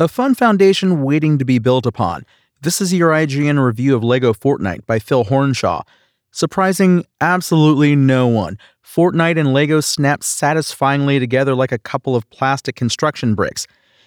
A fun foundation waiting to be built upon. This is your IGN review of LEGO Fortnite by Phil Hornshaw. Surprising absolutely no one, Fortnite and LEGO snap satisfyingly together like a couple of plastic construction bricks.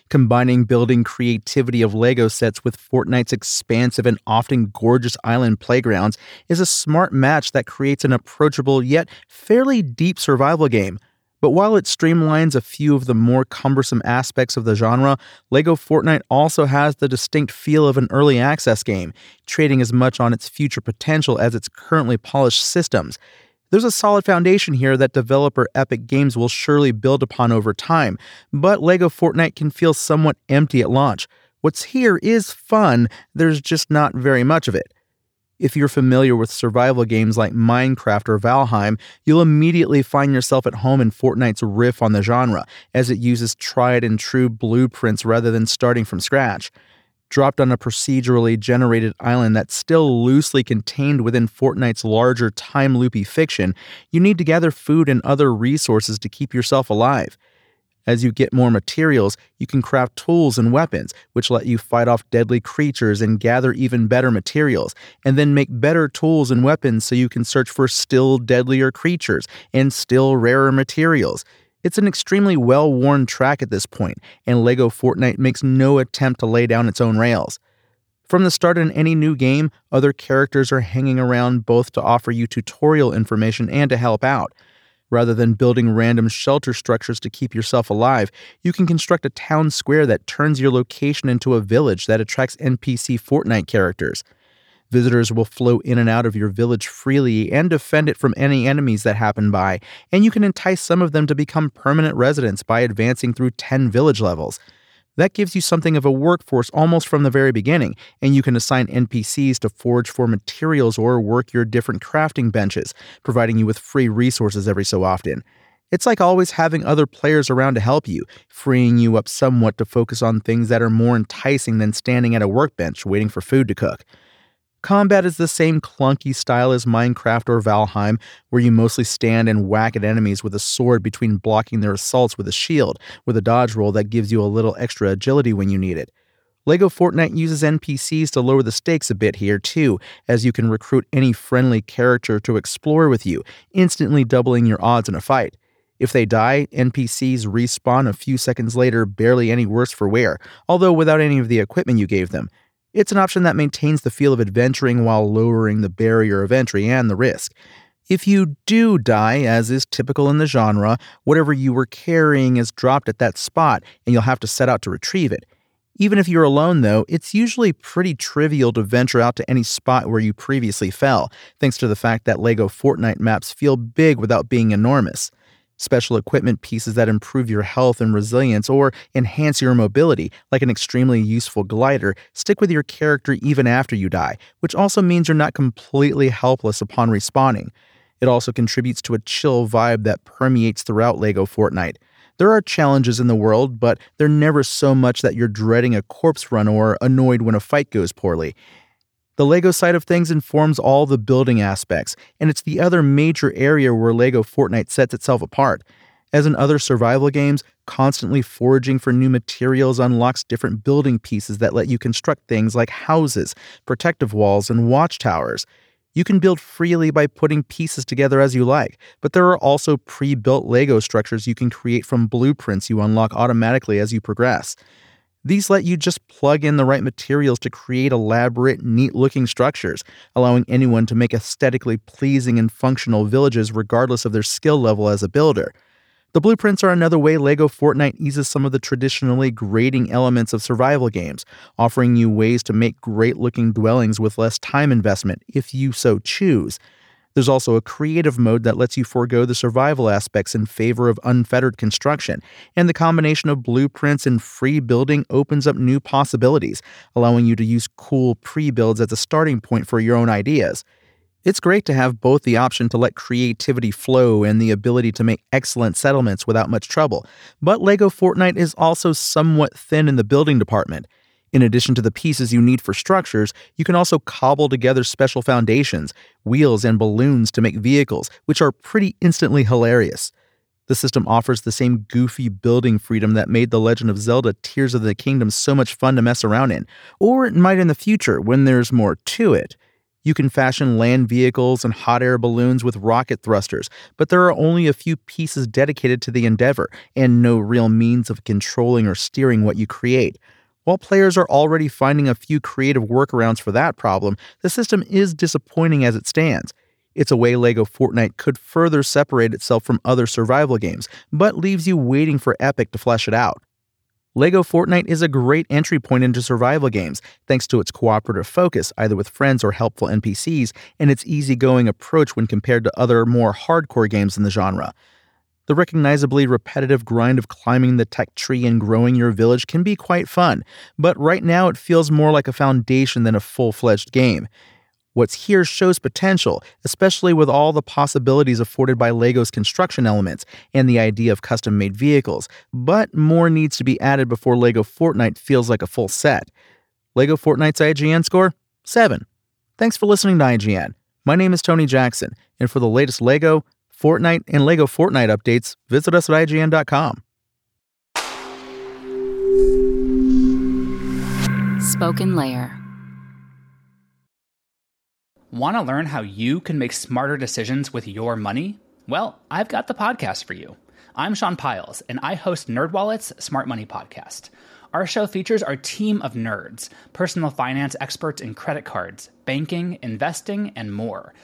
Combining building creativity of LEGO sets with Fortnite's expansive and often gorgeous island playgrounds is a smart match that creates an approachable yet fairly deep survival game. But while it streamlines a few of the more cumbersome aspects of the genre, LEGO Fortnite also has the distinct feel of an early access game, trading as much on its future potential as its currently polished systems. There's a solid foundation here that developer Epic Games will surely build upon over time, but LEGO Fortnite can feel somewhat empty at launch. What's here is fun, there's just not very much of it. If you're familiar with survival games like Minecraft or Valheim, you'll immediately find yourself at home in Fortnite's riff on the genre, as it uses tried and true blueprints rather than starting from scratch. Dropped on a procedurally generated island that's still loosely contained within Fortnite's larger time loopy fiction, you need to gather food and other resources to keep yourself alive. As you get more materials, you can craft tools and weapons, which let you fight off deadly creatures and gather even better materials, and then make better tools and weapons so you can search for still deadlier creatures and still rarer materials. It's an extremely well worn track at this point, and LEGO Fortnite makes no attempt to lay down its own rails. From the start in any new game, other characters are hanging around both to offer you tutorial information and to help out. Rather than building random shelter structures to keep yourself alive, you can construct a town square that turns your location into a village that attracts NPC Fortnite characters. Visitors will flow in and out of your village freely and defend it from any enemies that happen by, and you can entice some of them to become permanent residents by advancing through 10 village levels. That gives you something of a workforce almost from the very beginning, and you can assign NPCs to forge for materials or work your different crafting benches, providing you with free resources every so often. It's like always having other players around to help you, freeing you up somewhat to focus on things that are more enticing than standing at a workbench waiting for food to cook. Combat is the same clunky style as Minecraft or Valheim, where you mostly stand and whack at enemies with a sword between blocking their assaults with a shield, with a dodge roll that gives you a little extra agility when you need it. LEGO Fortnite uses NPCs to lower the stakes a bit here, too, as you can recruit any friendly character to explore with you, instantly doubling your odds in a fight. If they die, NPCs respawn a few seconds later, barely any worse for wear, although without any of the equipment you gave them, it's an option that maintains the feel of adventuring while lowering the barrier of entry and the risk. If you do die, as is typical in the genre, whatever you were carrying is dropped at that spot and you'll have to set out to retrieve it. Even if you're alone, though, it's usually pretty trivial to venture out to any spot where you previously fell, thanks to the fact that LEGO Fortnite maps feel big without being enormous special equipment pieces that improve your health and resilience or enhance your mobility, like an extremely useful glider, stick with your character even after you die, which also means you're not completely helpless upon respawning. It also contributes to a chill vibe that permeates throughout LEGO Fortnite. There are challenges in the world, but they're never so much that you're dreading a corpse run or annoyed when a fight goes poorly. The LEGO side of things informs all the building aspects, and it's the other major area where LEGO Fortnite sets itself apart. As in other survival games, constantly foraging for new materials unlocks different building pieces that let you construct things like houses, protective walls, and watchtowers. You can build freely by putting pieces together as you like, but there are also pre built LEGO structures you can create from blueprints you unlock automatically as you progress. These let you just plug in the right materials to create elaborate, neat looking structures, allowing anyone to make aesthetically pleasing and functional villages regardless of their skill level as a builder. The blueprints are another way LEGO Fortnite eases some of the traditionally grating elements of survival games, offering you ways to make great looking dwellings with less time investment, if you so choose. There's also a creative mode that lets you forego the survival aspects in favor of unfettered construction, and the combination of blueprints and free building opens up new possibilities, allowing you to use cool pre builds as a starting point for your own ideas. It's great to have both the option to let creativity flow and the ability to make excellent settlements without much trouble, but LEGO Fortnite is also somewhat thin in the building department. In addition to the pieces you need for structures, you can also cobble together special foundations, wheels, and balloons to make vehicles, which are pretty instantly hilarious. The system offers the same goofy building freedom that made The Legend of Zelda Tears of the Kingdom so much fun to mess around in, or it might in the future when there's more to it. You can fashion land vehicles and hot air balloons with rocket thrusters, but there are only a few pieces dedicated to the endeavor, and no real means of controlling or steering what you create. While players are already finding a few creative workarounds for that problem, the system is disappointing as it stands. It's a way LEGO Fortnite could further separate itself from other survival games, but leaves you waiting for Epic to flesh it out. LEGO Fortnite is a great entry point into survival games, thanks to its cooperative focus, either with friends or helpful NPCs, and its easygoing approach when compared to other more hardcore games in the genre. The recognizably repetitive grind of climbing the tech tree and growing your village can be quite fun, but right now it feels more like a foundation than a full fledged game. What's here shows potential, especially with all the possibilities afforded by LEGO's construction elements and the idea of custom made vehicles, but more needs to be added before LEGO Fortnite feels like a full set. LEGO Fortnite's IGN score? 7. Thanks for listening to IGN. My name is Tony Jackson, and for the latest LEGO, Fortnite, and LEGO Fortnite updates, visit us at IGN.com. Spoken Layer. Want to learn how you can make smarter decisions with your money? Well, I've got the podcast for you. I'm Sean Pyles, and I host NerdWallet's Smart Money Podcast. Our show features our team of nerds, personal finance experts in credit cards, banking, investing, and more –